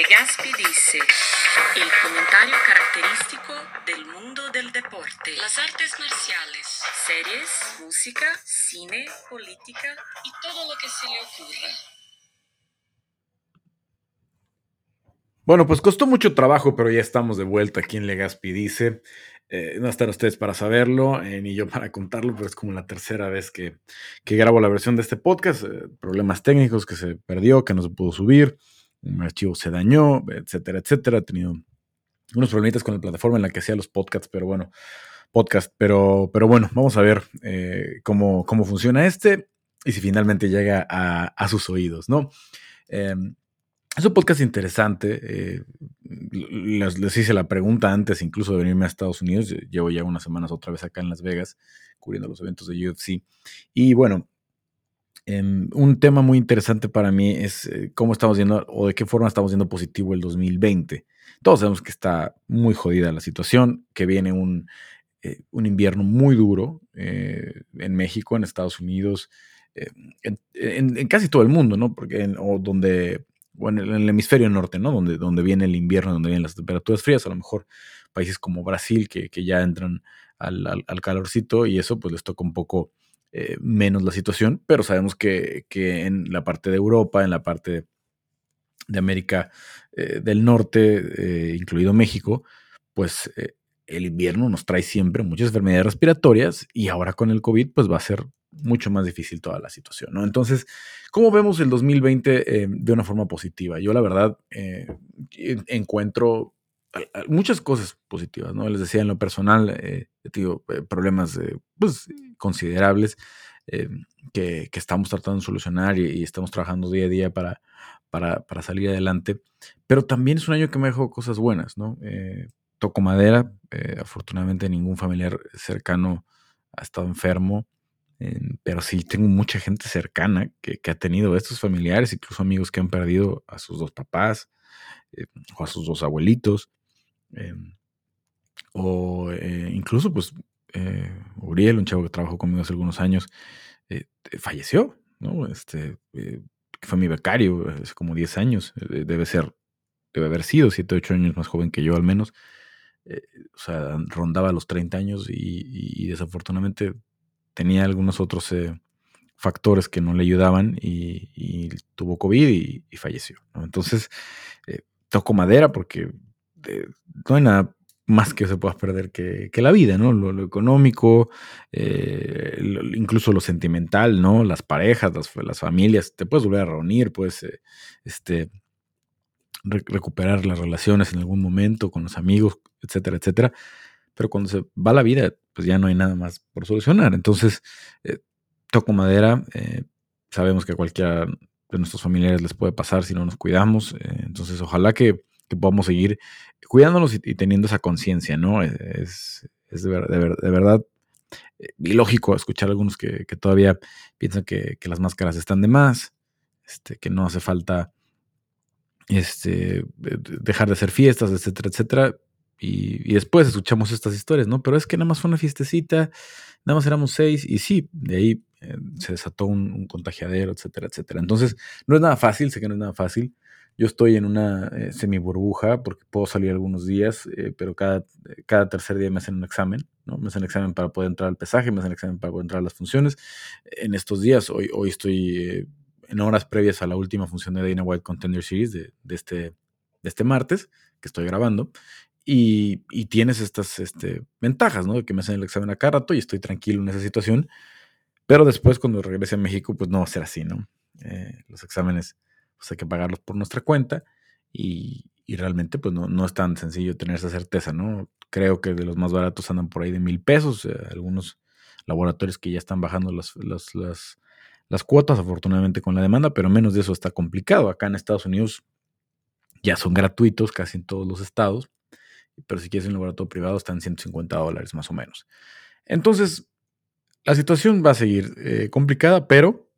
Legaspi dice, el comentario característico del mundo del deporte, las artes marciales, series, música, cine, política y todo lo que se le ocurra. Bueno, pues costó mucho trabajo, pero ya estamos de vuelta aquí en Legaspi dice. Eh, no están ustedes para saberlo, eh, ni yo para contarlo, pero es como la tercera vez que, que grabo la versión de este podcast. Eh, problemas técnicos que se perdió, que no se pudo subir, un archivo se dañó, etcétera, etcétera. He tenido unos problemitas con la plataforma en la que hacía los podcasts, pero bueno, podcast, pero, pero bueno, vamos a ver cómo, cómo funciona este y si finalmente llega a, a sus oídos, ¿no? Em, es un podcast interesante. Eh, les, hice la pregunta antes incluso de venirme a Estados Unidos. Llevo ya unas semanas otra vez acá en Las Vegas cubriendo los eventos de UFC. Y bueno, em, un tema muy interesante para mí es eh, cómo estamos viendo o de qué forma estamos viendo positivo el 2020. Todos sabemos que está muy jodida la situación, que viene un, eh, un invierno muy duro en México, en Estados Unidos, en, casi todo el mundo, ¿no? Porque o donde bueno, en el hemisferio norte, ¿no? Donde, donde viene el invierno, donde vienen las temperaturas frías, a lo mejor países como Brasil que, ya entran al, calorcito y eso pues les toca un poco eh, menos la situación, pero sabemos que, en la parte de Europa, en la parte de América eh, del Norte, eh, incluido México, pues el invierno nos trae siempre muchas enfermedades respiratorias y ahora con el COVID pues va a ser mucho más difícil toda la situación, ¿no? Entonces, ¿cómo vemos el 2020 eh, de una forma positiva? Yo la verdad encuentro muchas cosas positivas, ¿no? Les decía en lo personal, eh, he tenido problemas pues, considerables que, estamos tratando de solucionar y, estamos trabajando día a día para, para, para, salir adelante, pero también es un año que me dejó cosas buenas, ¿no? toco madera, afortunadamente ningún familiar cercano ha estado enfermo, pero sí tengo mucha gente cercana que, ha tenido estos familiares, incluso amigos que han perdido a sus dos papás eh, o a sus dos abuelitos. Em, o eh, incluso, pues, eh, Uriel, un chavo que trabajó conmigo hace algunos años, falleció, ¿no? Este, fue mi becario hace como 10 años, debe ser, debe haber sido 7, 8 años más joven que yo al menos. o sea, rondaba los 30 años y desafortunadamente tenía algunos otros eh, factores que no le ayudaban y, tuvo COVID y, falleció. Entonces, eh, toco madera porque eh, no hay nada más que se pueda perder que, la vida, ¿no? Lo, económico, incluso lo sentimental, ¿no? Las parejas, las, familias, te puedes volver a reunir, puedes este, recuperar las relaciones en algún momento con los amigos, etcétera, etcétera pero cuando se va la vida, pues ya no hay nada más por solucionar. Entonces, eh, toco madera, eh, sabemos que a cualquiera de nuestros familiares les puede pasar si no nos cuidamos, eh, entonces ojalá que, podamos seguir cuidándonos y, teniendo esa conciencia, ¿no? Es, de, verdad ilógico escuchar a algunos que, todavía piensan que, las máscaras están de más, este, que no hace falta este, dejar de hacer fiestas, etcétera, etcétera. Y, después escuchamos estas historias, ¿no? Pero es que nada más fue una fiestecita, nada más éramos seis, y sí, de ahí eh, se desató un, contagiadero, etcétera, etcétera. Entonces, no es nada fácil, sé que no es nada fácil. Yo estoy en una eh, semi burbuja porque puedo salir algunos días, eh, pero cada, cada tercer día me hacen un examen, ¿no? Me hacen examen para poder entrar al pesaje, me hacen examen para poder entrar a las funciones. En estos días, hoy, hoy estoy en horas previas a la última función de Dana White Contender Series de, de, este, de este martes, que estoy grabando, y, tienes estas este, ventajas, ¿no? De que me hacen el examen a cada rato y estoy tranquilo en esa situación. Pero después, cuando regrese a México, pues no va a ser así, ¿no? Eh, los exámenes, pues hay que pagarlos por nuestra cuenta y, realmente, pues no, no, es tan sencillo tener esa certeza, ¿no? Creo que de los más baratos andan por ahí de mil pesos. Eh, algunos laboratorios que ya están bajando las, las, las, cuotas, afortunadamente, con la demanda, pero menos de eso está complicado. Acá en Estados Unidos ya son gratuitos casi en todos los estados pero si quieres un laboratorio privado están 150 dólares más o menos. Entonces, la situación va a seguir eh, complicada, pero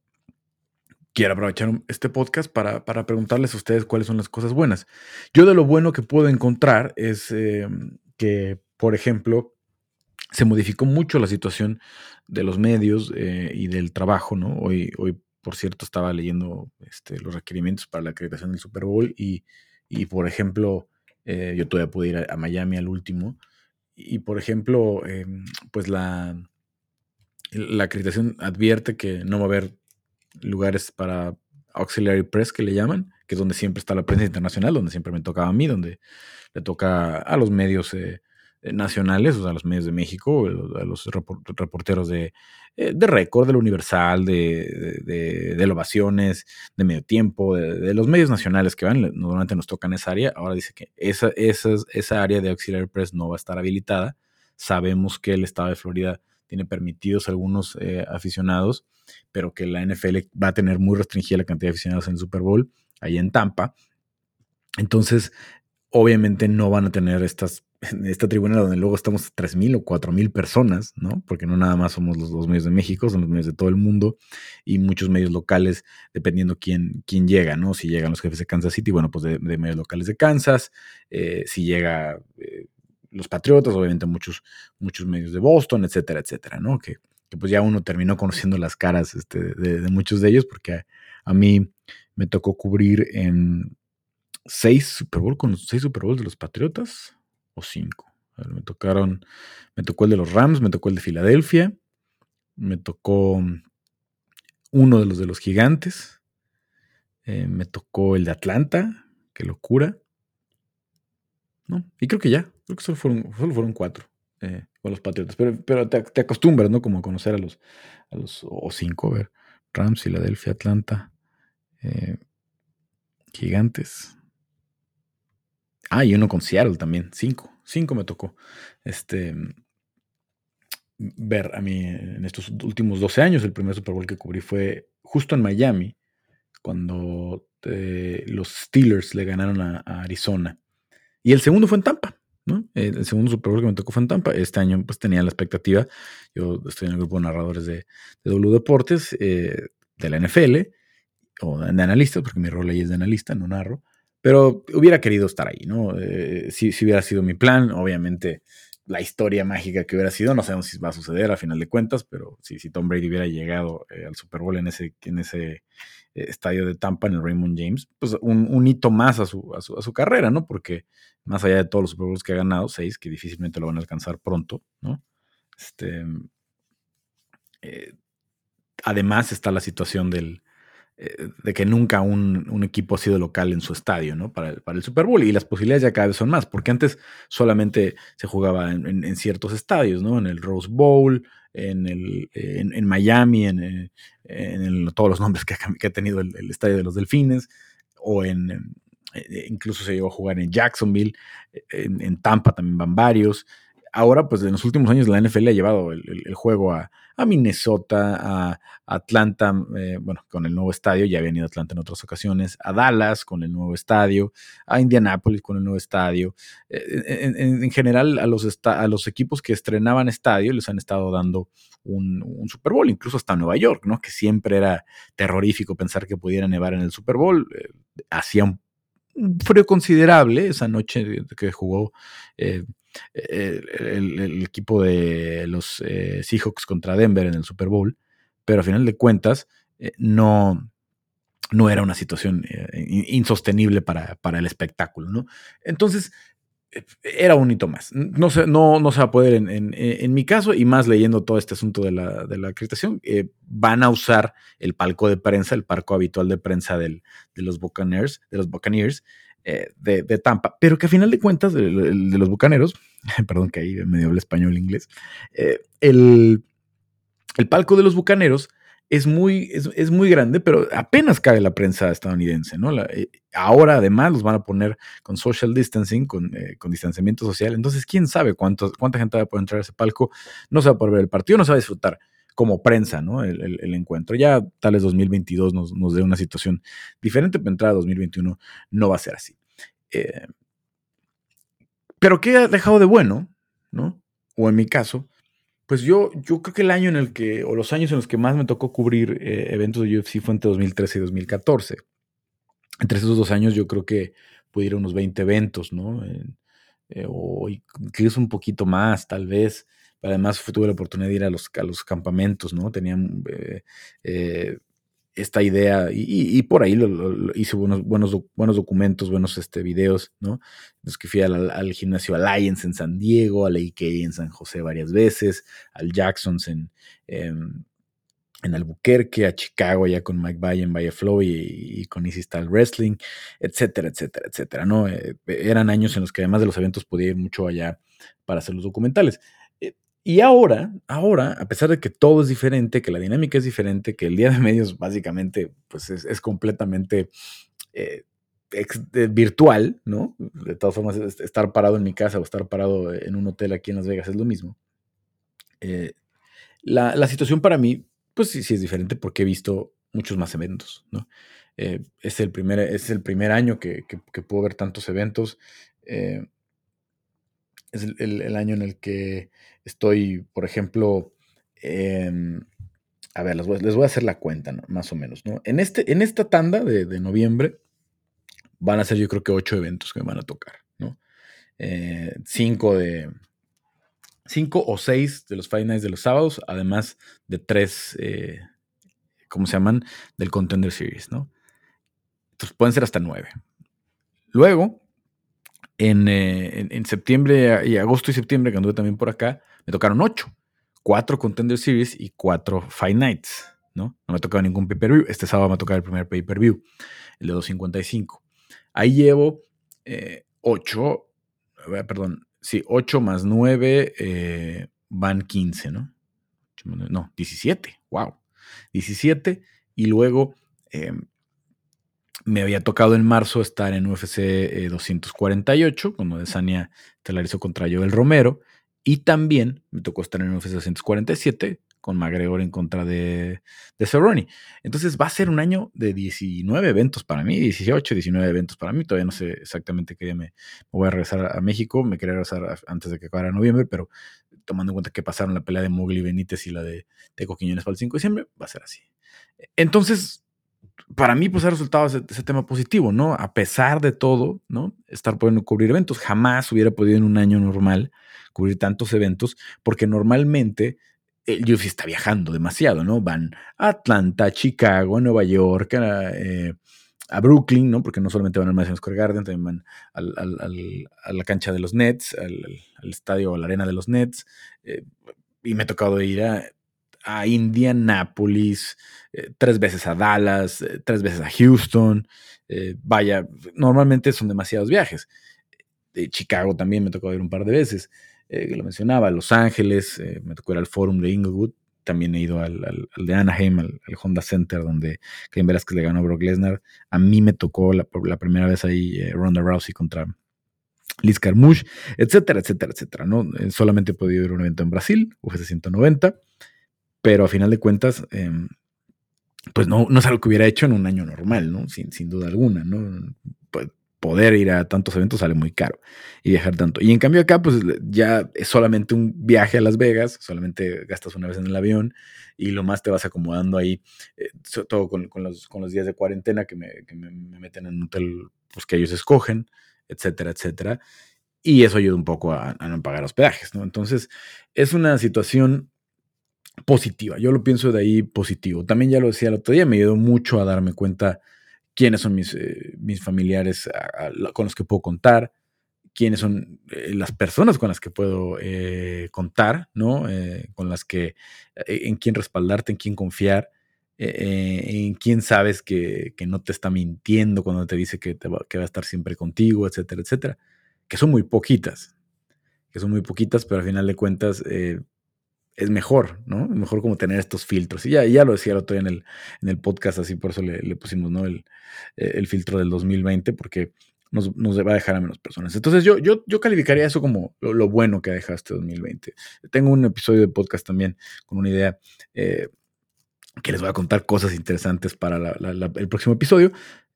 quiero aprovechar este podcast para, preguntarles a ustedes cuáles son las cosas buenas. Yo de lo bueno que puedo encontrar es eh, que, por ejemplo, se modificó mucho la situación de los medios eh, y del trabajo, ¿no? Hoy, hoy, por cierto, estaba leyendo este, los requerimientos para la acreditación del Super Bowl y Y por ejemplo, eh, yo todavía pude ir a, Miami al último. Y por ejemplo, em, pues la, la acreditación advierte que no va a haber lugares para auxiliary press que le llaman, que es donde siempre está la prensa internacional, donde siempre me tocaba a mí, donde le toca a los medios eh, eh, nacionales, o sea, a los medios de México, a los reporteros de, eh, de récord, del Universal, de, de, de, Ovaciones, de Medio Tiempo, de, los medios nacionales que van, normalmente nos tocan esa área. Ahora dice que esa, esa, esa área de auxiliary press no va a estar habilitada. Sabemos que el estado de Florida tiene permitidos algunos aficionados, pero que la NFL va a tener muy restringida la cantidad de aficionados en el Super Bowl, ahí en Tampa. Entonces, obviamente no van a tener estas, esta tribuna donde luego estamos 3.000 o 4.000 personas, ¿no? Porque no nada más somos los dos medios de México, son los medios de todo el mundo y muchos medios locales, dependiendo quién, quién llega, ¿no? Si llegan los jefes de Kansas City, bueno, pues de, medios locales de Kansas, eh, si llega eh, los Patriotas, obviamente muchos, muchos medios de Boston, etcétera, etcétera, ¿no? Que, pues ya uno terminó conociendo las caras este, de, muchos de ellos, porque a mí me tocó cubrir en seis Super seis Bowls de los Patriotas o cinco. me tocaron, me tocó el de los Rams, me tocó el de Filadelfia, me tocó uno de los de los Gigantes, eh, me tocó el de Atlanta, qué locura. ¿No? Y creo que ya, creo que solo fueron, cuatro eh, con los Patriotas, pero, pero te, acostumbras, ¿no? Como a conocer a los, a los o cinco, a ver, Rams, Filadelfia, Atlanta, eh, Gigantes, Ah, y uno con Seattle también. Cinco. Cinco me tocó. Este. Ver a mí en estos últimos 12 años. El primer Super Bowl que cubrí fue justo en Miami. Cuando eh, los Steelers le ganaron a, Arizona. Y el segundo fue en Tampa. ¿No? El segundo Super Bowl que me tocó fue en Tampa. Este año pues tenía la expectativa. Yo estoy en el grupo de narradores de, de W Deportes, eh, de la NFL, o de analistas, porque mi rol ahí es de analista, no narro. Pero hubiera querido estar ahí, ¿no? Eh, si, hubiera sido mi plan, obviamente la historia mágica que hubiera sido, no sabemos si va a suceder a final de cuentas, pero si, si Tom Brady hubiera llegado eh, al Super Bowl en ese, en ese eh, estadio de Tampa, en el Raymond James, pues un, hito más a su, carrera, ¿no? Porque más allá de todos los Super Bowls que ha ganado, seis, que difícilmente lo van a alcanzar pronto, ¿no? Este, además está la situación del, eh, de que nunca un, equipo ha sido local en su estadio, ¿no? Para, el Super Bowl. Y las posibilidades ya cada vez son más, porque antes solamente se jugaba en, ciertos estadios, ¿no? En el Rose Bowl, en, el, en, Miami, en, todos los nombres que ha, tenido el, estadio de los Delfines, o en, eh, incluso se llegó a jugar en Jacksonville, en, Tampa también van varios ahora, pues en los últimos años la NFL ha llevado el, juego a, Minnesota, a Atlanta, eh, bueno, con el nuevo estadio, ya habían ido a Atlanta en otras ocasiones, a Dallas con el nuevo estadio, a Indianapolis con el nuevo estadio. Eh, en, general, a los, a los equipos que estrenaban estadio les han estado dando un, Super Bowl, incluso hasta Nueva York, ¿no? Que siempre era terrorífico pensar que pudiera nevar en el Super Bowl. Eh, hacía un frío considerable esa noche que jugó el, equipo de los eh, Seahawks contra Denver en el Super Bowl, pero a final de cuentas eh, no, no era una situación eh, insostenible para, para, el espectáculo, ¿no? Entonces, era un hito más. No se, no, no se va a poder en, mi caso, y más leyendo todo este asunto de la, de la acreditación, van a usar el palco de prensa, el parco habitual de prensa del, de los Buccaneers, de los Buccaneers, eh, de, Tampa, pero que a final de cuentas, de, los bucaneros, perdón que ahí medio habla español inglés, eh, el, palco de los bucaneros es muy, es, muy grande, pero apenas cabe la prensa estadounidense, ¿no? Eh, ahora además los van a poner con social distancing, con, distanciamiento social, entonces quién sabe cuánta gente va a poder entrar a ese palco, no se va a poder ver el partido, no se va a disfrutar como prensa, ¿no? El, encuentro. Ya tal vez 2022 nos, nos dé una situación diferente, pero entrada 2021 no va a ser así. Eh, pero ¿qué ha dejado de bueno, no? O en mi caso, pues yo, yo creo que el año en el que, o los años en los que más me tocó cubrir eh, eventos de UFC fue entre 2013 y 2014. Entre esos dos años yo creo que pude ir a unos 20 eventos, ¿no? Eh, o incluso un poquito más, tal vez. Además, tuve la oportunidad de ir a los, a los campamentos, ¿no? Tenían, eh, eh, esta idea, y, por ahí lo, hice buenos, buenos, buenos documentos, buenos este, videos, ¿no? Los que fui al, gimnasio Alliance en San Diego, al AK en San José varias veces, al Jacksons en, em, en Albuquerque, a Chicago ya con Mike Valle en Valle Flow y, con Easy Style Wrestling, etcétera, etcétera, etcétera, ¿no? Eh, eran años en los que además de los eventos podía ir mucho allá para hacer los documentales. Y ahora, ahora, a pesar de que todo es diferente, que la dinámica es diferente, que el día de medios básicamente pues es, completamente eh, eh, virtual, ¿no? De todas formas, estar parado en mi casa o estar parado en un hotel aquí en Las Vegas es lo mismo. Eh, la, situación para mí, pues sí, sí es diferente porque he visto muchos más eventos, ¿no? es, el primer, es el primer año que, puedo ver tantos eventos. es el, año en el que Estoy, por ejemplo, a ver, les voy, a hacer la cuenta, más o menos, ¿no? En, este, en esta tanda de, noviembre van a ser yo creo que ocho eventos que me van a tocar, ¿no? Eh, cinco de... Cinco o seis de los Five Nights de los sábados, además de tres, eh, ¿cómo se llaman? Del Contender Series, ¿no? Entonces pueden ser hasta nueve. Luego, en, eh, en, septiembre y agosto y septiembre, que anduve también por acá, me tocaron ocho. Cuatro Contender Series y cuatro Fight Nights, ¿no? No me tocaba ningún pay-per-view. Este sábado me toca el primer pay-per-view, el de 255. Ahí llevo eh, ocho, perdón, sí, ocho más nueve eh, van 15, ¿no? No, 17, wow. 17 y luego em, me había tocado en marzo estar en UFC 248, eh, cuando Desania hizo contra Joel Romero. Y también me tocó estar en UFC 247 con McGregor en contra de, de Cerrone. Entonces va a ser un año de 19 eventos para mí, 18, 19 eventos para mí. Todavía no sé exactamente qué día me, voy a regresar a México. Me quería regresar antes de que acabara noviembre, pero tomando en cuenta que pasaron la pelea de Mowgli Benítez y la de Teco Quiñones para el 5 de diciembre, va a ser así. Entonces, para mí, pues ha resultado ese, tema positivo, ¿no? A pesar de todo, ¿no? Estar pudiendo cubrir eventos. Jamás hubiera podido en un año normal cubrir tantos eventos, porque normalmente el UFC está viajando demasiado, ¿no? Van a Atlanta, a Chicago, a Nueva York, a, eh, Brooklyn, ¿no? Porque no solamente van al Madison Square Garden, también van a la cancha de los Nets, al, estadio o la arena de los Nets. Eh, y me ha tocado ir a, a Indianapolis, eh, tres veces a Dallas, tres veces a Houston. vaya, normalmente son demasiados viajes. De Chicago también me tocó ir un par de veces eh, lo mencionaba, Los Ángeles, eh, me tocó ir al Forum de Inglewood, también he ido al, de Anaheim, al, Honda Center, donde Cain Velasquez le ganó a Brock Lesnar. A mí me tocó la, primera vez ahí eh, Ronda Rousey contra Liz Carmouche, etcétera, etcétera, etcétera. ¿no? solamente he podido ir a un evento en Brasil, UFC 190, pero a final de cuentas, em, pues no, no es algo que hubiera hecho en un año normal, ¿no? Sin, sin duda alguna, ¿no? Pues, poder ir a tantos eventos sale muy caro y viajar tanto. Y en cambio acá, pues ya es solamente un viaje a Las Vegas, solamente gastas una vez en el avión y lo más te vas acomodando ahí, eh, sobre todo con, los, con, los, días de cuarentena que, me, meten en un hotel pues, que ellos escogen, etcétera, etcétera. Y eso ayuda un poco a, no pagar hospedajes, ¿no? Entonces, es una situación positiva. Yo lo pienso de ahí positivo. También ya lo decía el otro día, me ayudó mucho a darme cuenta quiénes son mis, eh, mis familiares con los que puedo contar, quiénes son eh, las personas con las que puedo eh, contar, ¿no? con las que, en quién respaldarte, en quién confiar, en quién sabes que, no te está mintiendo cuando te dice que, va, que va a estar siempre contigo, etcétera, etcétera. Que son muy poquitas, que son muy poquitas, pero al final de cuentas es mejor, ¿no? Mejor como tener estos filtros. Y ya, ya lo decía el otro día en el, en el podcast, así por eso le, pusimos, ¿no? El, eh, el, filtro del 2020, porque nos, nos, va a dejar a menos personas. Entonces yo, yo, yo calificaría eso como lo, bueno que ha dejado este 2020. Tengo un episodio de podcast también con una idea eh, que les voy a contar cosas interesantes para el próximo episodio,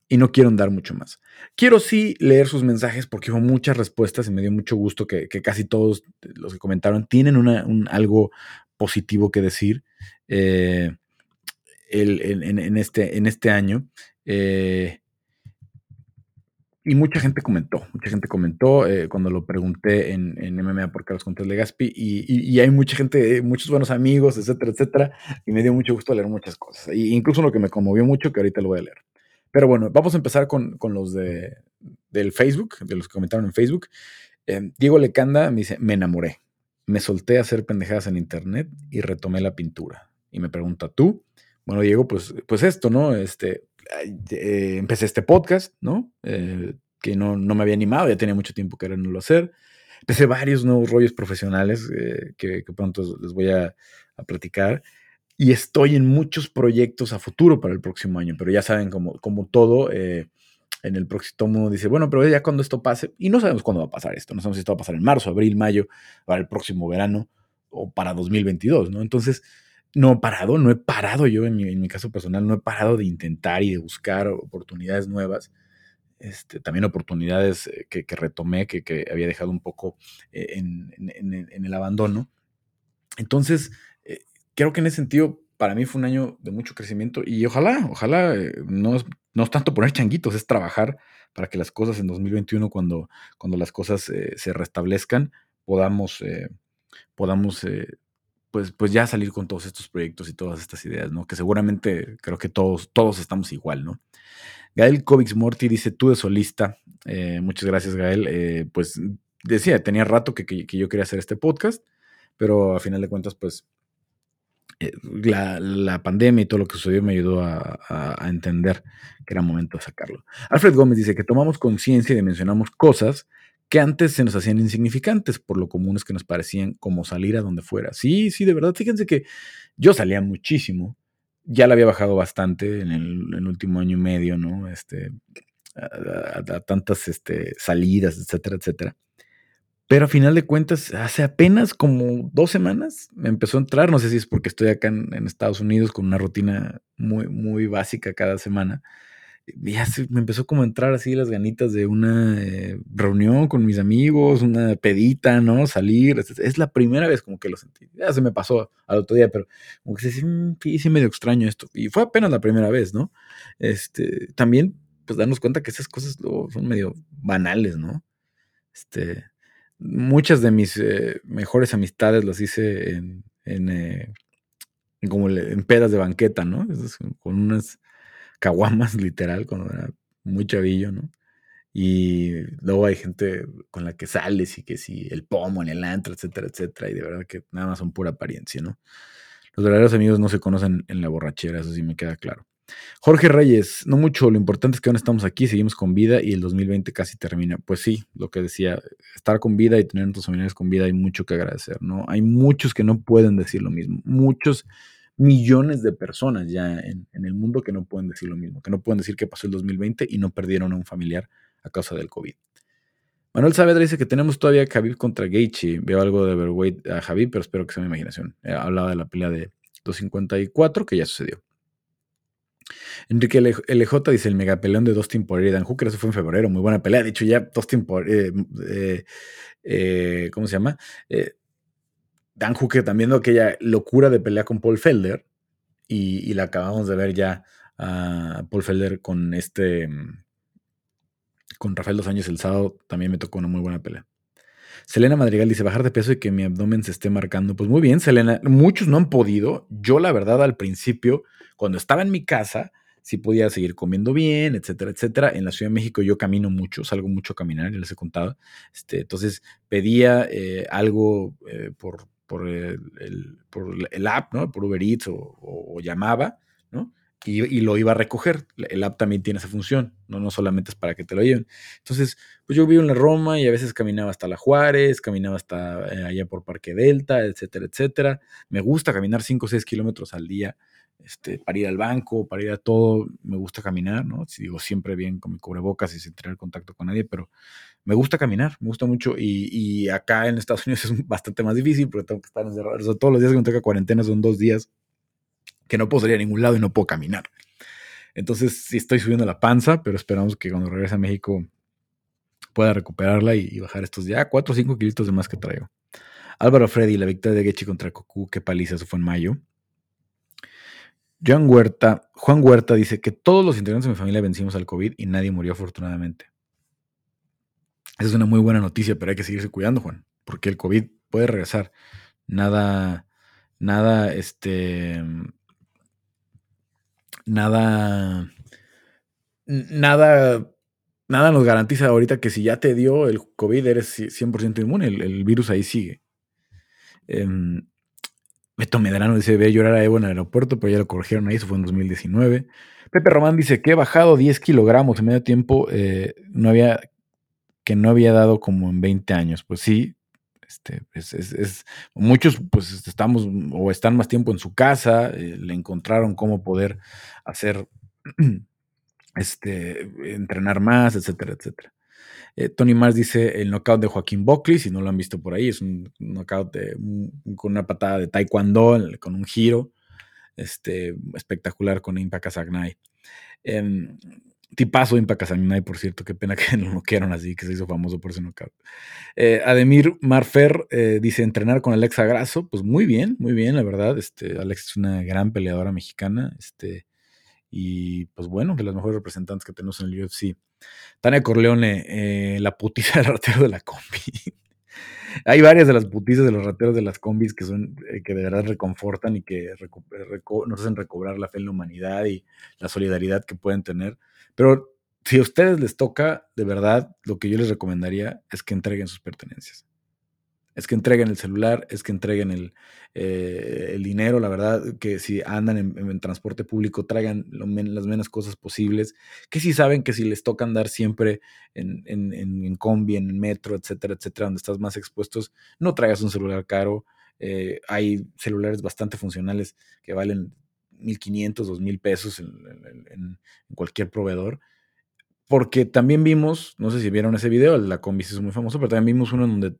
y no quiero andar mucho más. Quiero sí leer sus mensajes porque hubo muchas respuestas y me dio mucho gusto que, casi todos los que comentaron tienen un, algo positivo que decir eh, en, este, en este año. Eh, y mucha gente comentó, mucha gente comentó eh, cuando lo pregunté en, en, MMA por Carlos Contreras Legaspi y, y, hay mucha gente, muchos buenos amigos, etcétera, etcétera, y me dio mucho gusto leer muchas cosas. Y incluso lo que me conmovió mucho, que ahorita lo voy a leer. Pero bueno, vamos a empezar con, con los de, del Facebook, de los que comentaron en Facebook. Eh, Diego Lecanda me dice, me enamoré, me solté a hacer pendejadas en internet y retomé la pintura. Y me pregunta, ¿tú? Bueno, Diego, pues, pues esto, ¿no? Este, eh, empecé este podcast, ¿no? Eh, que no, no, me había animado, ya tenía mucho tiempo queriéndolo hacer. Empecé varios nuevos rollos profesionales eh, que, que, pronto les voy a, a, platicar. Y estoy en muchos proyectos a futuro para el próximo año, pero ya saben, como, como todo, en el próximo mundo dice, bueno, pero ya cuando esto pase, y no sabemos cuándo va a pasar esto, no sabemos si esto va a pasar en marzo, abril, mayo, para el próximo verano o para 2022, ¿no? Entonces, no he parado, no he parado yo en mi, en mi, caso personal, no he parado de intentar y de buscar oportunidades nuevas. Este, también oportunidades eh, que, que retomé, que, que, había dejado un poco eh, en, el abandono. Entonces, eh, creo que en ese sentido, para mí fue un año de mucho crecimiento y ojalá, ojalá, no, no es tanto poner changuitos, es trabajar para que las cosas en 2021, cuando, cuando las cosas se restablezcan, podamos, podamos pues, pues ya salir con todos estos proyectos y todas estas ideas, ¿no? Que seguramente creo que todos, todos estamos igual, ¿no? Gael Kovics Morty dice, tú de solista. Eh, muchas gracias, Gael. Eh, pues decía, tenía rato que, que, yo quería hacer este podcast, pero a final de cuentas, pues eh, la, la, pandemia y todo lo que sucedió me ayudó a, a, entender que era momento de sacarlo. Alfred Gómez dice que tomamos conciencia y dimensionamos cosas que antes se nos hacían insignificantes por lo comunes que nos parecían como salir a donde fuera. Sí, sí, de verdad, fíjense que yo salía muchísimo, ya la había bajado bastante en el, último año y medio, ¿no? Este, a, a, a, tantas este, salidas, etcétera, etcétera. Pero a final de cuentas, hace apenas como dos semanas me empezó a entrar, no sé si es porque estoy acá en, Estados Unidos con una rutina muy, muy básica cada semana, ya se, me empezó como a entrar así las ganitas de una eh, reunión con mis amigos, una pedita, ¿no? Salir. Es, la primera vez como que lo sentí. Ya se me pasó al otro día, pero como que se mm, sí, sí medio extraño esto. Y fue apenas la primera vez, ¿no? Este, también, pues darnos cuenta que esas cosas lo, son medio banales, ¿no? Este, muchas de mis eh, mejores amistades las hice en, en, eh, en como en pedas de banqueta, ¿no? Con unas caguamas, literal, cuando era muy chavillo, ¿no? Y luego hay gente con la que sales y que si el pomo en el antro, etcétera, etcétera, y de verdad que nada más son pura apariencia, ¿no? Los verdaderos amigos no se conocen en la borrachera, eso sí me queda claro. Jorge Reyes, no mucho, lo importante es que aún estamos aquí, seguimos con vida y el 2020 casi termina. Pues sí, lo que decía, estar con vida y tener nuestros familiares con vida hay mucho que agradecer, ¿no? Hay muchos que no pueden decir lo mismo, muchos millones de personas ya en, el mundo que no pueden decir lo mismo, que no pueden decir que pasó el 2020 y no perdieron a un familiar a causa del COVID. Manuel Saavedra dice que tenemos todavía a Khabib contra Gaethje. Veo algo de Overweight a Khabib, pero espero que sea mi imaginación. Eh, hablaba de la pelea de 254 que ya sucedió. Enrique LJ dice el megapeleón de Dustin Poirier y Dan Hooker, eso fue en febrero, muy buena pelea. De hecho, ya Dustin Poirier, eh, eh, eh, ¿cómo se llama? Eh, Dan Hooker también aquella locura de pelea con Paul Felder y, la acabamos de ver ya a Paul Felder con este con Rafael Dos Años el sábado también me tocó una muy buena pelea. Selena Madrigal dice bajar de peso y que mi abdomen se esté marcando. Pues muy bien, Selena. Muchos no han podido. Yo la verdad al principio, cuando estaba en mi casa, sí podía seguir comiendo bien, etcétera, etcétera. En la Ciudad de México yo camino mucho, salgo mucho a caminar, ya les he contado. Este, entonces pedía eh, algo eh, por, por el, por el app, ¿no? Por Uber Eats o, o, o llamaba, ¿no? Y, lo iba a recoger. El app también tiene esa función, ¿no? no solamente es para que te lo lleven. Entonces, pues yo vivo en la Roma y a veces caminaba hasta la Juárez, caminaba hasta eh, allá por Parque Delta, etcétera, etcétera. Me gusta caminar 5 o 6 kilómetros al día este, para ir al banco, para ir a todo. Me gusta caminar, ¿no? Si digo siempre bien con mi cubrebocas y sin tener contacto con nadie, pero me gusta caminar, me gusta mucho y, y, acá en Estados Unidos es bastante más difícil porque tengo que estar encerrado. O sea, todos los días que me toca cuarentena son dos días que no puedo salir a ningún lado y no puedo caminar. Entonces sí estoy subiendo la panza, pero esperamos que cuando regrese a México pueda recuperarla y, bajar estos ya 4 o 5 kilitos de más que traigo. Álvaro Freddy, la victoria de Gechi contra Cocu, qué paliza, eso fue en mayo. Juan Huerta, Juan Huerta dice que todos los integrantes de mi familia vencimos al COVID y nadie murió afortunadamente. Esa es una muy buena noticia, pero hay que seguirse cuidando, Juan, porque el COVID puede regresar. Nada, nada, este, nada, nada, nada nos garantiza ahorita que si ya te dio el COVID eres 100% inmune, el, virus ahí sigue. Eh, Beto Medrano dice, ve a llorar a Evo en el aeropuerto, pero ya lo corrigieron ahí, eso fue en 2019. Pepe Román dice que he bajado 10 kilogramos en medio tiempo, eh, no había, que no había dado como en 20 años. Pues sí, este, es, muchos pues estamos o están más tiempo en su casa, eh, le encontraron cómo poder hacer, este, entrenar más, etcétera, etcétera. Eh, Tony Mars dice el knockout de Joaquín Buckley, si no lo han visto por ahí, es un knockout con una patada de taekwondo, con un giro este, espectacular con Impa Kazagnay. Em, tipazo Impa Kazagnay, por cierto, qué pena que lo noquearon así, que se hizo famoso por ese knockout. Eh, Ademir Marfer eh, dice entrenar con Alexa Grasso, pues muy bien, muy bien, la verdad. Este, Alex es una gran peleadora mexicana, este, y pues bueno, de las mejores representantes que tenemos en el UFC. Tania Corleone, eh, la putiza del ratero de la combi. Hay varias de las putizas de los rateros de las combis que son eh, que de verdad reconfortan y que nos hacen recobrar la fe en la humanidad y la solidaridad que pueden tener. Pero si a ustedes les toca, de verdad, lo que yo les recomendaría es que entreguen sus pertenencias es que entreguen el celular, es que entreguen el, eh, dinero, la verdad, que si andan en, transporte público traigan las menos cosas posibles, que si saben que si les toca andar siempre en, en, combi, en metro, etcétera, etcétera, donde estás más expuestos, no traigas un celular caro. Eh, hay celulares bastante funcionales que valen 1.500, 2.000 pesos en, cualquier proveedor porque también vimos, no sé si vieron ese video, la combi es muy famoso, pero también vimos uno en donde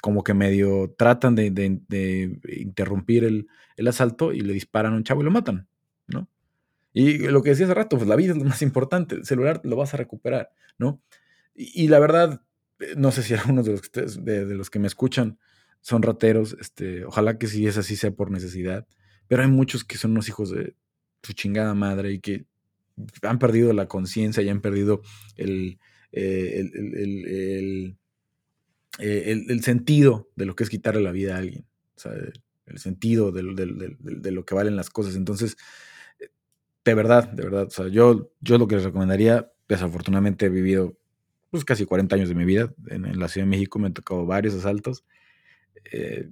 como que medio tratan de, interrumpir el, asalto y le disparan a un chavo y lo matan, ¿no? Y lo que decía hace rato, pues la vida es lo más importante, el celular lo vas a recuperar, ¿no? Y, la verdad, eh, no sé si algunos de los, que, de, los que me escuchan son rateros, este, ojalá que si es así sea por necesidad, pero hay muchos que son unos hijos de su chingada madre y que han perdido la conciencia y han perdido el, eh, el eh, el, sentido de lo que es quitarle la vida a alguien, el sentido de, lo que valen las cosas. Entonces, eh, de verdad, de verdad, o sea, yo, yo lo que les recomendaría, desafortunadamente he vivido pues, casi 40 años de mi vida en, la Ciudad de México, me han tocado varios asaltos, eh,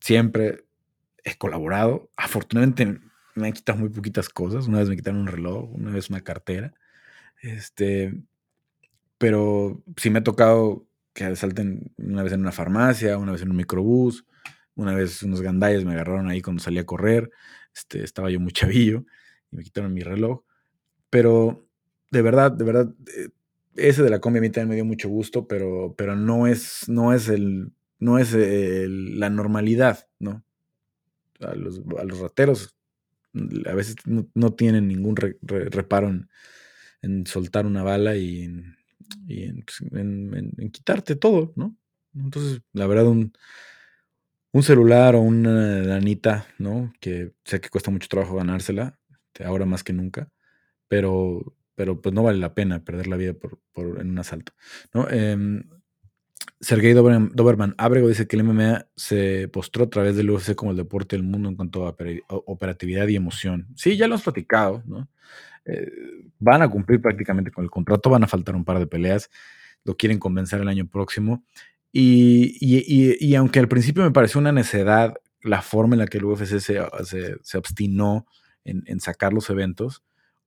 siempre he colaborado, afortunadamente me han quitado muy poquitas cosas, una vez me quitaron un reloj, una vez una cartera, este, pero sí me ha tocado que asalten una vez en una farmacia, una vez en un microbús, una vez unos gandalles me agarraron ahí cuando salí a correr, este, estaba yo muy chavillo y me quitaron mi reloj, pero de verdad, de verdad, eh, ese de la combi a mí también me dio mucho gusto, pero, pero no es, no es el, no es la normalidad, ¿no? A los, rateros a veces no, tienen ningún reparo en, en, soltar una bala y en, y pues, en, quitarte todo, ¿no? Entonces, la verdad, un, un celular o una lanita, ¿no? Que sé que cuesta mucho trabajo ganársela, ahora más que nunca, pero, pero pues no vale la pena perder la vida por, por en un asalto, ¿no? Eh, Sergei Doberman Abrego dice que el MMA se postró a través del UFC como el deporte del mundo en cuanto a operatividad y emoción. Sí, ya lo hemos platicado, ¿no? Eh, van a cumplir prácticamente con el contrato, van a faltar un par de peleas, lo quieren convencer el año próximo. Y, aunque al principio me pareció una necedad la forma en la que el UFC se, se, obstinó en, sacar los eventos,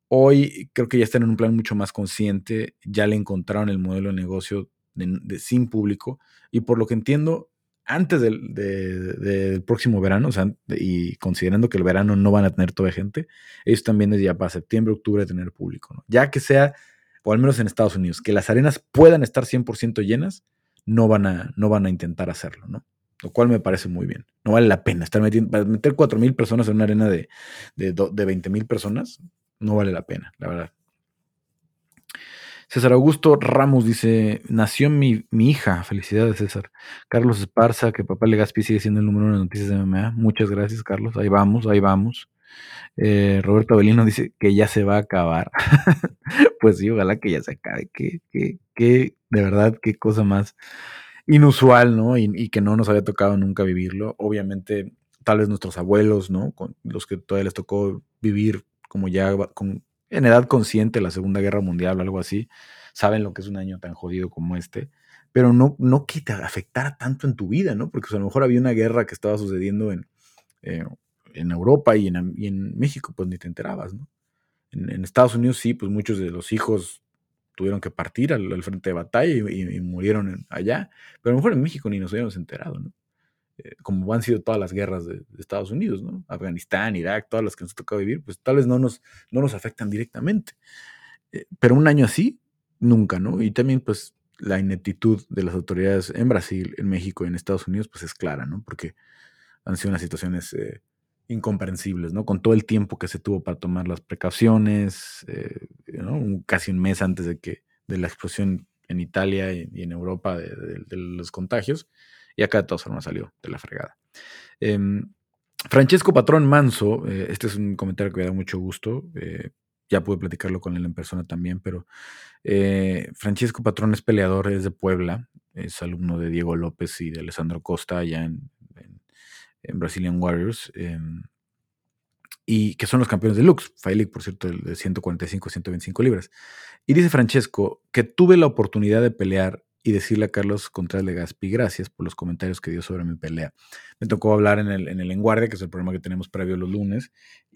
hoy creo que ya están en un plan mucho más consciente, ya le encontraron el modelo de negocio sin público y por lo que entiendo, antes del, próximo verano, o sea, y considerando que el verano no van a tener toda gente, ellos también desde ya para septiembre, octubre tener público, ¿no? Ya que sea, o al menos en Estados Unidos, que las arenas puedan estar 100% llenas, no van, a, no van a intentar hacerlo, ¿no? Lo cual me parece muy bien. No vale la pena estar metiendo, para meter 4.000 personas en una arena de, de, de 20.000 personas, no vale la pena, la verdad. César Augusto Ramos dice, nació mi, mi, hija, felicidades César. Carlos Esparza, que papá Legaspi sigue siendo el número uno de noticias de MMA. Muchas gracias Carlos, ahí vamos, ahí vamos. Eh, Roberto Avelino dice que ya se va a acabar. pues sí, ojalá que ya se acabe. Que, que, que, de verdad, qué cosa más inusual, ¿no? Y, y, que no nos había tocado nunca vivirlo. Obviamente, tal vez nuestros abuelos, ¿no? Con los que todavía les tocó vivir como ya con, en edad consciente la Segunda Guerra Mundial o algo así, saben lo que es un año tan jodido como este, pero no, no que te afectara tanto en tu vida, ¿no? Porque a lo mejor había una guerra que estaba sucediendo en, eh, en Europa y en, en, México, pues ni te enterabas, ¿no? En, Estados Unidos sí, pues muchos de los hijos tuvieron que partir al, frente de batalla y, y, y murieron allá, pero a lo mejor en México ni nos habíamos enterado, ¿no? Eh, como han sido todas las guerras de, de, Estados Unidos, ¿no? Afganistán, Irak, todas las que nos ha tocado vivir, pues tal vez no nos, no nos afectan directamente. Eh, pero un año así, nunca, ¿no? Y también, pues, la ineptitud de las autoridades en Brasil, en México y en Estados Unidos, pues es clara, ¿no? Porque han sido unas situaciones eh, incomprensibles, ¿no? Con todo el tiempo que se tuvo para tomar las precauciones, eh, ¿no? Un, casi un mes antes de que de la explosión en Italia y, en Europa de, los contagios, y acá de todas formas salió de la fregada. Eh, Francesco Patrón Manso, eh, este es un comentario que me da mucho gusto, eh, ya pude platicarlo con él en persona también, pero eh, Francesco Patrón es peleador, es de Puebla, es alumno de Diego López y de Alessandro Costa allá en, Brazilian Warriors, em, y que son los campeones de Lux, League, por cierto, de 145 125 libras. Y dice Francesco que tuve la oportunidad de pelear y decirle a Carlos Contreras Legaspi gracias por los comentarios que dio sobre mi pelea. Me tocó hablar en el, en el Enguardia, que es el programa que tenemos previo los lunes,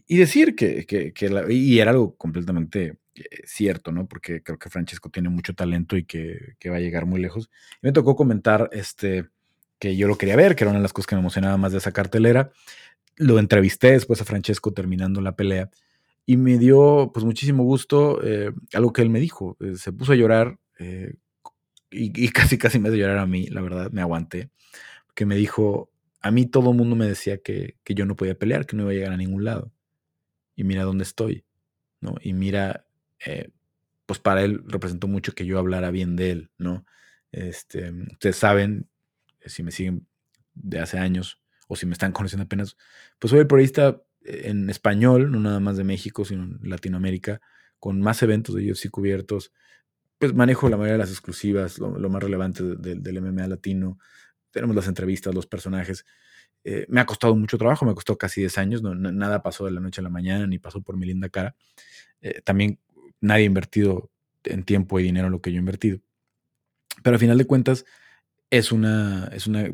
y decir que, que, que y era algo completamente eh, cierto, ¿no? Porque creo que Francesco tiene mucho talento y que, que va a llegar muy lejos. Me tocó comentar este, que yo lo quería ver, que era una de las cosas que me emocionaba más de esa cartelera. Lo entrevisté después a Francesco terminando la pelea y me dio pues muchísimo gusto eh, algo que él me dijo. Eh, se puso a llorar eh, y, casi casi me hace llorar a mí, la verdad, me aguanté, que me dijo, a mí todo el mundo me decía que, que, yo no podía pelear, que no iba a llegar a ningún lado. Y mira dónde estoy, ¿no? Y mira, eh, pues para él representó mucho que yo hablara bien de él, ¿no? Este, ustedes saben, si me siguen de hace años o si me están conociendo apenas, pues soy el periodista en español, no nada más de México, sino en Latinoamérica, con más eventos de UFC cubiertos, pues manejo la mayoría de las exclusivas, lo, lo más relevante de, de, del MMA latino. Tenemos las entrevistas, los personajes. Eh, me ha costado mucho trabajo, me costó casi 10 años, no, nada pasó de la noche a la mañana, ni pasó por mi linda cara. Eh, también nadie ha invertido en tiempo y dinero lo que yo he invertido. Pero al final de cuentas, es una, es una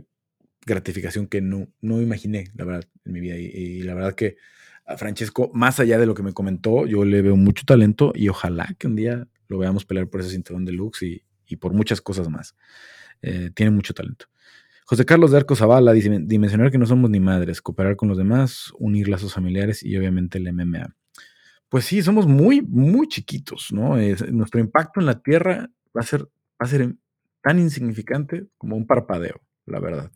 gratificación que no, no imaginé, la verdad, en mi vida. Y, y la verdad que a Francesco, más allá de lo que me comentó, yo le veo mucho talento y ojalá que un día lo veamos pelear por ese cinturón deluxe y, y por muchas cosas más. Eh, tiene mucho talento. José Carlos de Arco Zavala dice, dimensionar que no somos ni madres, cooperar con los demás, unir lazos familiares y obviamente el MMA. Pues sí, somos muy, muy chiquitos, ¿no? Es, nuestro impacto en la Tierra va a ser, va a ser tan insignificante como un parpadeo, la verdad.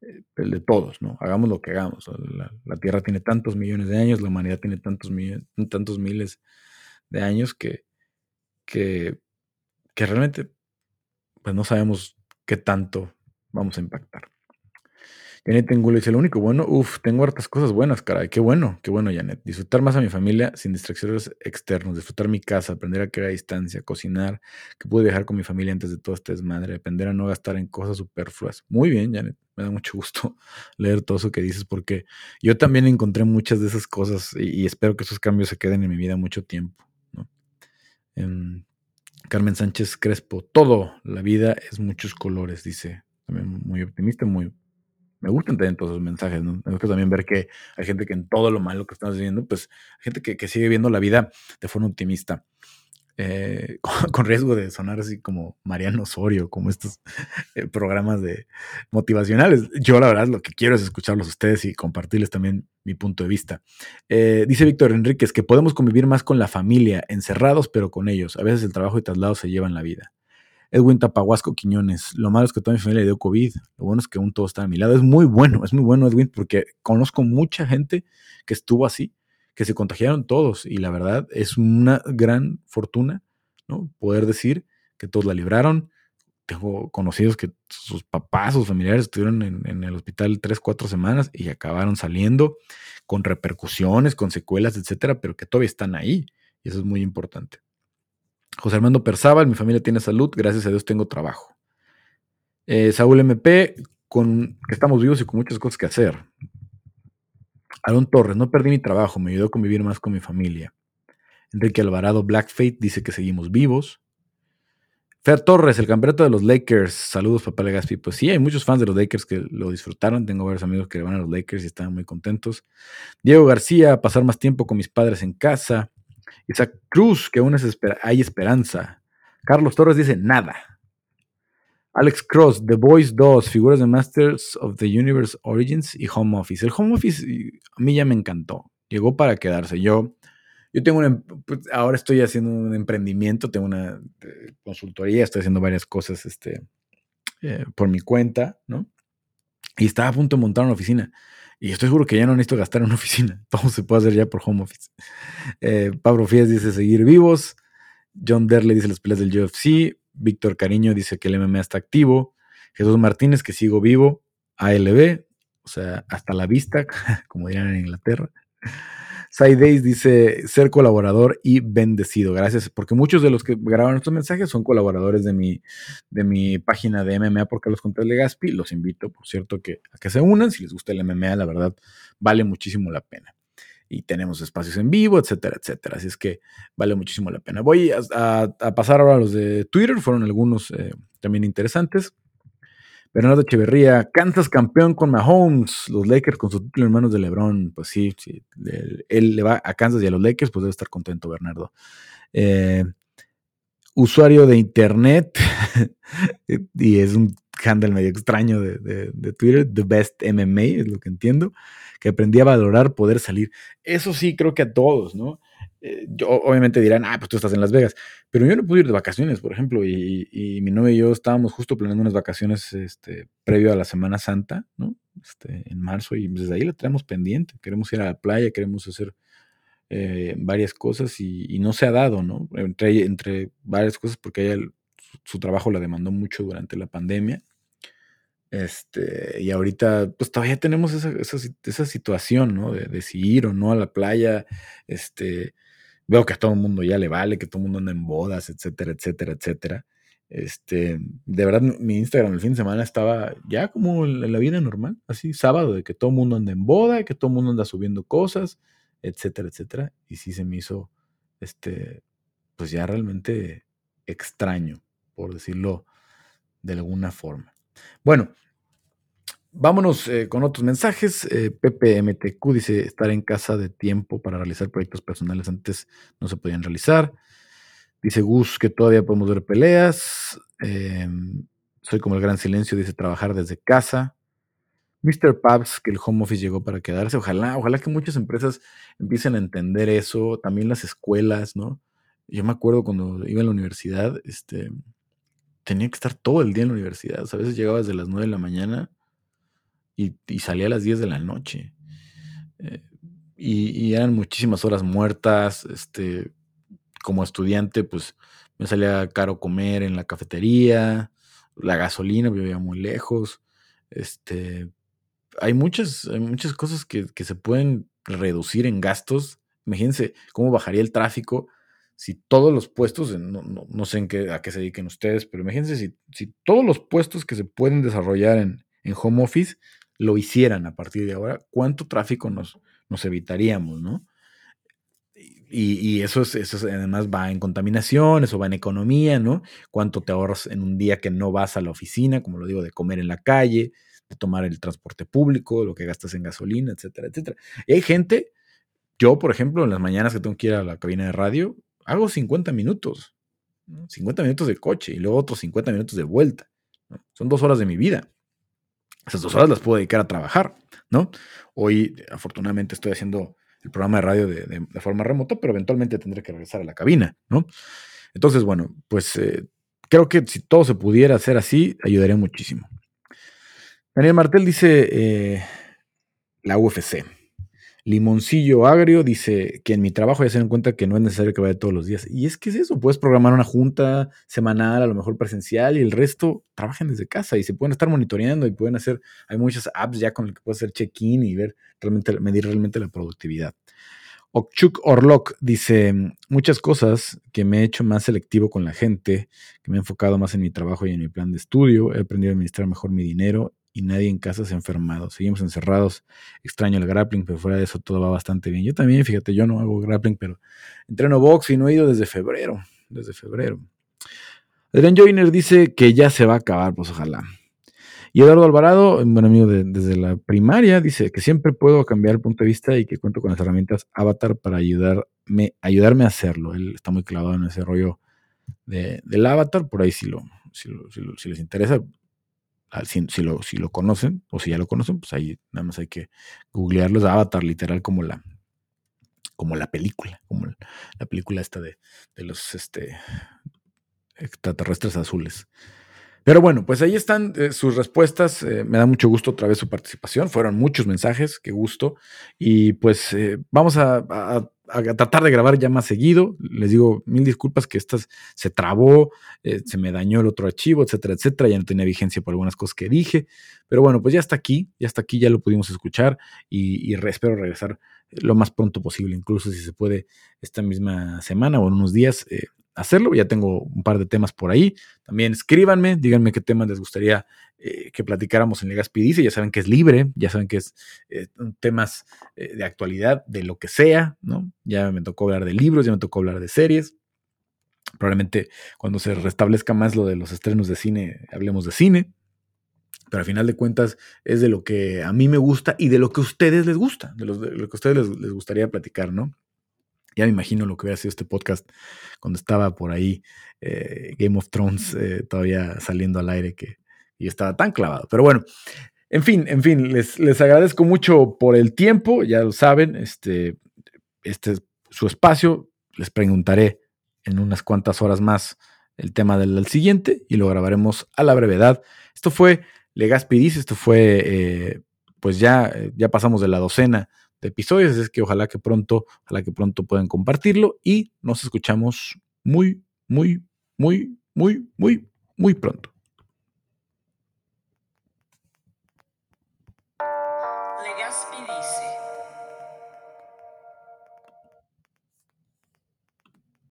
Eh, el de todos, ¿no? Hagamos lo que hagamos. La, la, Tierra tiene tantos millones de años, la humanidad tiene tantos, millones, tantos miles de años que, que, que realmente pues no sabemos qué tanto vamos a impactar. Janet Angulo dice, lo único bueno, uff, tengo hartas cosas buenas, caray, qué bueno, qué bueno, Janet. Disfrutar más a mi familia sin distracciones externos, disfrutar mi casa, aprender a a distancia, cocinar, que pude viajar con mi familia antes de todo este desmadre, aprender a no gastar en cosas superfluas. Muy bien, Janet, me da mucho gusto leer todo eso que dices, porque yo también encontré muchas de esas cosas y espero que esos cambios se queden en mi vida mucho tiempo. Um, Carmen Sánchez Crespo, todo, la vida es muchos colores, dice. También muy optimista, muy... Me gustan también todos esos mensajes, ¿no? Me gusta también ver que hay gente que en todo lo malo que estamos viviendo, pues hay gente que, que sigue viendo la vida de forma optimista. Eh, con, riesgo de sonar así como Mariano Osorio, como estos eh, programas de motivacionales. Yo la verdad lo que quiero es escucharlos a ustedes y compartirles también mi punto de vista. Eh, dice Víctor Enríquez que podemos convivir más con la familia, encerrados pero con ellos. A veces el trabajo y traslado se llevan la vida. Edwin Tapahuasco Quiñones, lo malo es que toda mi familia le dio COVID, lo bueno es que aún todo está a mi lado. Es muy bueno, es muy bueno Edwin porque conozco mucha gente que estuvo así que se contagiaron todos y la verdad es una gran fortuna ¿no? Poder decir que todos la libraron. Tengo conocidos que sus papás, sus familiares estuvieron en, el hospital tres, cuatro semanas y acabaron saliendo con repercusiones, con secuelas, etcétera, pero que todavía están ahí. Y eso es muy importante. José Armando Perzábal, mi familia tiene salud, gracias a Dios tengo trabajo. Eh, Saúl MP, con estamos vivos y con muchas cosas que hacer. Aaron Torres, no perdí mi trabajo, me ayudó a convivir más con mi familia. Enrique Alvarado, Black Fate, dice que seguimos vivos. Fer Torres, el campeonato de los Lakers. Saludos, papá Legaspi. Pues sí, hay muchos fans de los Lakers que lo disfrutaron. Tengo varios amigos que van a los Lakers y están muy contentos. Diego García, pasar más tiempo con mis padres en casa. Isaac Cruz, que aún hay esperanza. Carlos Torres dice nada. Alex Cross, The Boys 2, figuras de Masters of the Universe Origins y Home Office. El Home Office a mí ya me encantó. Llegó para quedarse. Yo, yo tengo una, pues, ahora estoy haciendo un emprendimiento, tengo una eh, consultoría, estoy haciendo varias cosas este, eh, por mi cuenta, ¿no? Y estaba a punto de montar una oficina. Y estoy seguro que ya no necesito gastar en una oficina. Todo se puede hacer ya por home office. Eh, Pablo Fías dice seguir vivos. John Derley dice las peleas del UFC. Víctor Cariño dice que el MMA está activo. Jesús Martínez que sigo vivo. ALB, o sea, hasta la vista, como dirían en Inglaterra. Days dice ser colaborador y bendecido. Gracias, porque muchos de los que graban estos mensajes son colaboradores de mi, de mi página de MMA porque los conté de Gaspi. Los invito, por cierto, que, a que se unan. Si les gusta el MMA, la verdad, vale muchísimo la pena. Y tenemos espacios en vivo, etcétera, etcétera. Así es que vale muchísimo la pena. Voy a, pasar ahora a los de Twitter. Fueron algunos eh, también interesantes. Bernardo Echeverría, Kansas campeón con Mahomes, los Lakers con su título en de LeBron. Pues sí, sí él, le va a Kansas y a los Lakers, pues debe estar contento Bernardo. Eh, usuario de internet, y es un handle medio extraño de, de, Twitter, The Best MMA, es lo que entiendo, que aprendí a valorar poder salir. Eso sí, creo que a todos, ¿no? Eh, yo, obviamente dirán, ah, pues tú estás en Las Vegas, pero yo no pude ir de vacaciones, por ejemplo, y, mi novia y yo estábamos justo planeando unas vacaciones este, previo a la Semana Santa, ¿no? Este, en marzo, y desde ahí la tenemos pendiente. Queremos ir a la playa, queremos hacer eh, varias cosas y, no se ha dado, ¿no? Entre, entre varias cosas, porque ella, su, trabajo la demandó mucho durante la pandemia. Este, y ahorita, pues todavía tenemos esa, esa, situación, ¿no? De, de, si ir o no a la playa, este, veo que a todo el mundo ya le vale, que todo el mundo anda en bodas, etcétera, etcétera, etcétera. Este, de verdad, mi Instagram el fin de semana estaba ya como en la vida normal, así, sábado, de que todo el mundo anda en boda, que todo el mundo anda subiendo cosas, etcétera, etcétera. Y sí se me hizo, este, pues ya realmente extraño, por decirlo de alguna forma. Bueno, Vámonos eh, con otros mensajes. Eh, PPMTQ dice estar en casa de tiempo para realizar proyectos personales antes no se podían realizar. Dice Gus que todavía podemos ver peleas. Em, soy como el gran silencio, dice trabajar desde casa. Mr. Pabs, que el home office llegó para quedarse. Ojalá, ojalá que muchas empresas empiecen a entender eso. También las escuelas, ¿no? Yo me acuerdo cuando iba a la universidad, este, tenía que estar todo el día en la universidad. a veces llegaba desde las 9 de la mañana y, salía a las 10 de la noche. Eh, y, eran muchísimas horas muertas. Este, como estudiante, pues me salía caro comer en la cafetería, la gasolina vivía muy lejos. Este, hay muchas, muchas cosas que, se pueden reducir en gastos. Imagínense cómo bajaría el tráfico si todos los puestos, no, sé en qué, a qué se dediquen ustedes, pero imagínense si, si todos los puestos que se pueden desarrollar en, en home office lo hicieran a partir de ahora, ¿cuánto tráfico nos, nos evitaríamos, no? Y, eso, es, eso además va en contaminación, eso va en economía, ¿no? ¿Cuánto te ahorras en un día que no vas a la oficina, como lo digo, de comer en la calle, tomar el transporte público, lo que gastas en gasolina, etcétera, etcétera? Y hay gente, yo por ejemplo, en las mañanas que tengo que ir a la cabina de radio, hago 50 minutos, 50 minutos de coche y luego otros 50 minutos de vuelta. Son dos horas de mi vida. Esas dos horas las puedo dedicar a trabajar, ¿no? Hoy, afortunadamente, estoy haciendo el programa de radio de, forma remota, pero eventualmente tendré que regresar a la cabina, ¿no? Entonces, bueno, pues eh, creo que si todo se pudiera hacer así, ayudaría muchísimo. Daniel Martel dice eh, la UFC. Limoncillo Agrio dice que en mi trabajo ya se dan cuenta que no es necesario que vaya todos los días. Y es que es eso, puedes programar una junta semanal, a lo mejor presencial, y el resto trabajen desde casa y se pueden estar monitoreando y pueden hacer, hay muchas apps ya con las que puedes hacer check-in y ver realmente, medir realmente la productividad. Okchuk Orlok dice, muchas cosas que me he hecho más selectivo con la gente, que me he enfocado más en mi trabajo y en mi plan de estudio, he aprendido a administrar mejor mi dinero y nadie en casa se ha enfermado. Seguimos encerrados, extraño el grappling, pero fuera de eso todo va bastante bien. Yo también, fíjate, yo no hago grappling, pero entreno box y no he ido desde febrero, desde febrero. Adrian Joyner dice que ya se va a acabar, pues ojalá. Y Eduardo Alvarado, un buen amigo desde la primaria, dice que siempre puedo cambiar el punto de vista y que cuento con las herramientas Avatar para ayudarme, ayudarme a hacerlo. Él está muy clavado en ese rollo del Avatar, por ahí si, lo, si, les interesa, si, lo, si lo conocen o si ya lo conocen, pues ahí nada más hay que googlearlos. Avatar, literal, como la, como la película, como la película esta de, de los este, extraterrestres azules. Pero bueno, pues ahí están eh, sus respuestas. Eh, me da mucho gusto otra vez su participación. Fueron muchos mensajes, qué gusto. Y pues eh, vamos a, tratar de grabar ya más seguido. Les digo mil disculpas que esta se trabó, se me dañó el otro archivo, etcétera, etcétera. Ya no tenía vigencia por algunas cosas que dije. Pero bueno, pues ya está aquí, ya está aquí, ya lo pudimos escuchar y, espero regresar lo más pronto posible, incluso si se puede esta misma semana o en unos días hacerlo. Ya tengo un par de temas por ahí. También escríbanme, díganme qué temas les gustaría eh, que platicáramos en Legaspi Dice. Ya saben que es libre, ya saben que es eh, temas eh, de actualidad, de lo que sea, ¿no? Ya me tocó hablar de libros, ya me tocó hablar de series. Probablemente cuando se restablezca más lo de los estrenos de cine, hablemos de cine. Pero al final de cuentas es de lo que a mí me gusta y de lo que a ustedes les gusta, de, lo que a ustedes les gustaría platicar, ¿no? Ya me imagino lo que hubiera sido este podcast cuando estaba por ahí eh, Game of Thrones eh, todavía saliendo al aire que y estaba tan clavado. Pero bueno, en fin, en fin, les, les agradezco mucho por el tiempo, ya lo saben, este, este es su espacio. Les preguntaré en unas cuantas horas más el tema del, siguiente y lo grabaremos a la brevedad. Esto fue Legaspi dice, esto fue, eh, pues ya, ya pasamos de la docena de episodios, es que ojalá que pronto, ojalá que pronto puedan compartirlo y nos escuchamos muy, muy, muy, muy, muy, muy pronto.